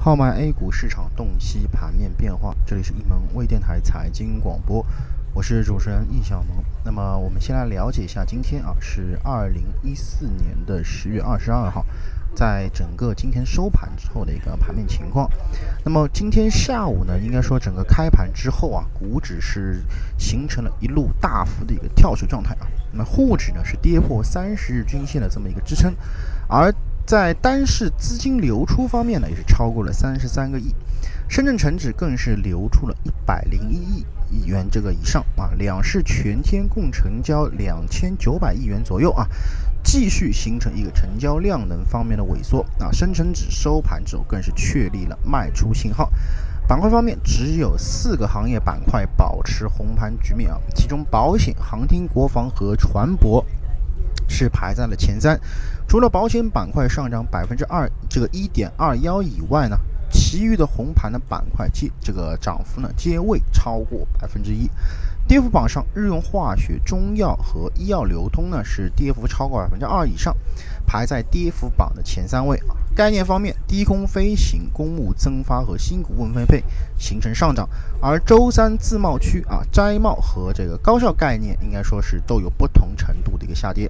号脉 A 股市场洞悉盘面变化，这里是一门微电台财经广播，我是主持人易小萌。那么我们先来了解一下，今天啊是二零一四年的十月二十二号，在整个今天收盘之后的一个盘面情况。那么今天下午呢，应该说整个开盘之后啊，股指是形成了一路大幅的一个跳水状态啊。那么沪指呢是跌破三十日均线的这么一个支撑，而在单市资金流出方面呢，也是超过了三十三个亿，深圳成指更是流出了一百零一亿亿元这个以上啊，两市全天共成交两千九百亿元左右啊，继续形成一个成交量能方面的萎缩啊，深成指收盘之后更是确立了卖出信号。板块方面，只有四个行业板块保持红盘局面啊，其中保险、航天、国防和船舶。是排在了前三，除了保险板块上涨百分之二，这个一点二幺以外呢，其余的红盘的板块皆这个涨幅呢皆未超过百分之一。跌幅榜上，日用化学、中药和医药流通呢是跌幅超过百分之二以上，排在跌幅榜的前三位啊。概念方面，低空飞行、公募增发和新股分配形成上涨，而周三自贸区啊、摘帽和这个高效概念应该说是都有不同程度的一个下跌。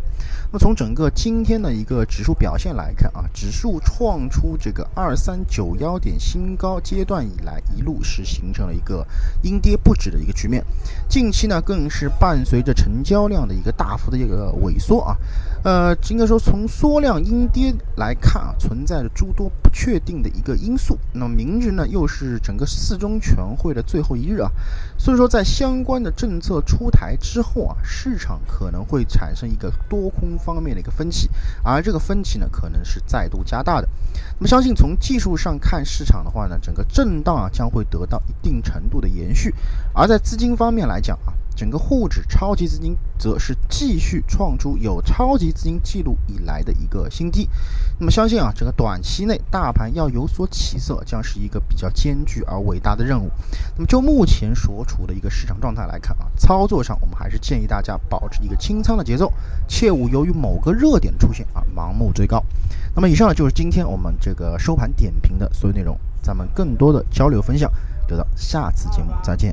那么从整个今天的一个指数表现来看啊，指数创出这个二三九幺点新高阶段以来，一路是形成了一个阴跌不止的一个局面。近期呢，更是伴随着成交量的一个大幅的一个萎缩啊。呃，应该说从缩量阴跌来看啊，存在着诸多不确定的一个因素。那么明日呢，又是整个四中全会的最后一日啊，所以说在相关的政策出台之后啊，市场可能会产生一个多空方面的一个分歧，而这个分歧呢，可能是再度加大的。那么相信从技术上看市场的话呢，整个震荡啊将会得到一定程度的延续。而在资金方面来讲啊。整个沪指超级资金则是继续创出有超级资金记录以来的一个新低，那么相信啊，整个短期内大盘要有所起色，将是一个比较艰巨而伟大的任务。那么就目前所处的一个市场状态来看啊，操作上我们还是建议大家保持一个清仓的节奏，切勿由于某个热点出现而盲目追高。那么以上呢就是今天我们这个收盘点评的所有内容，咱们更多的交流分享，留到下次节目再见。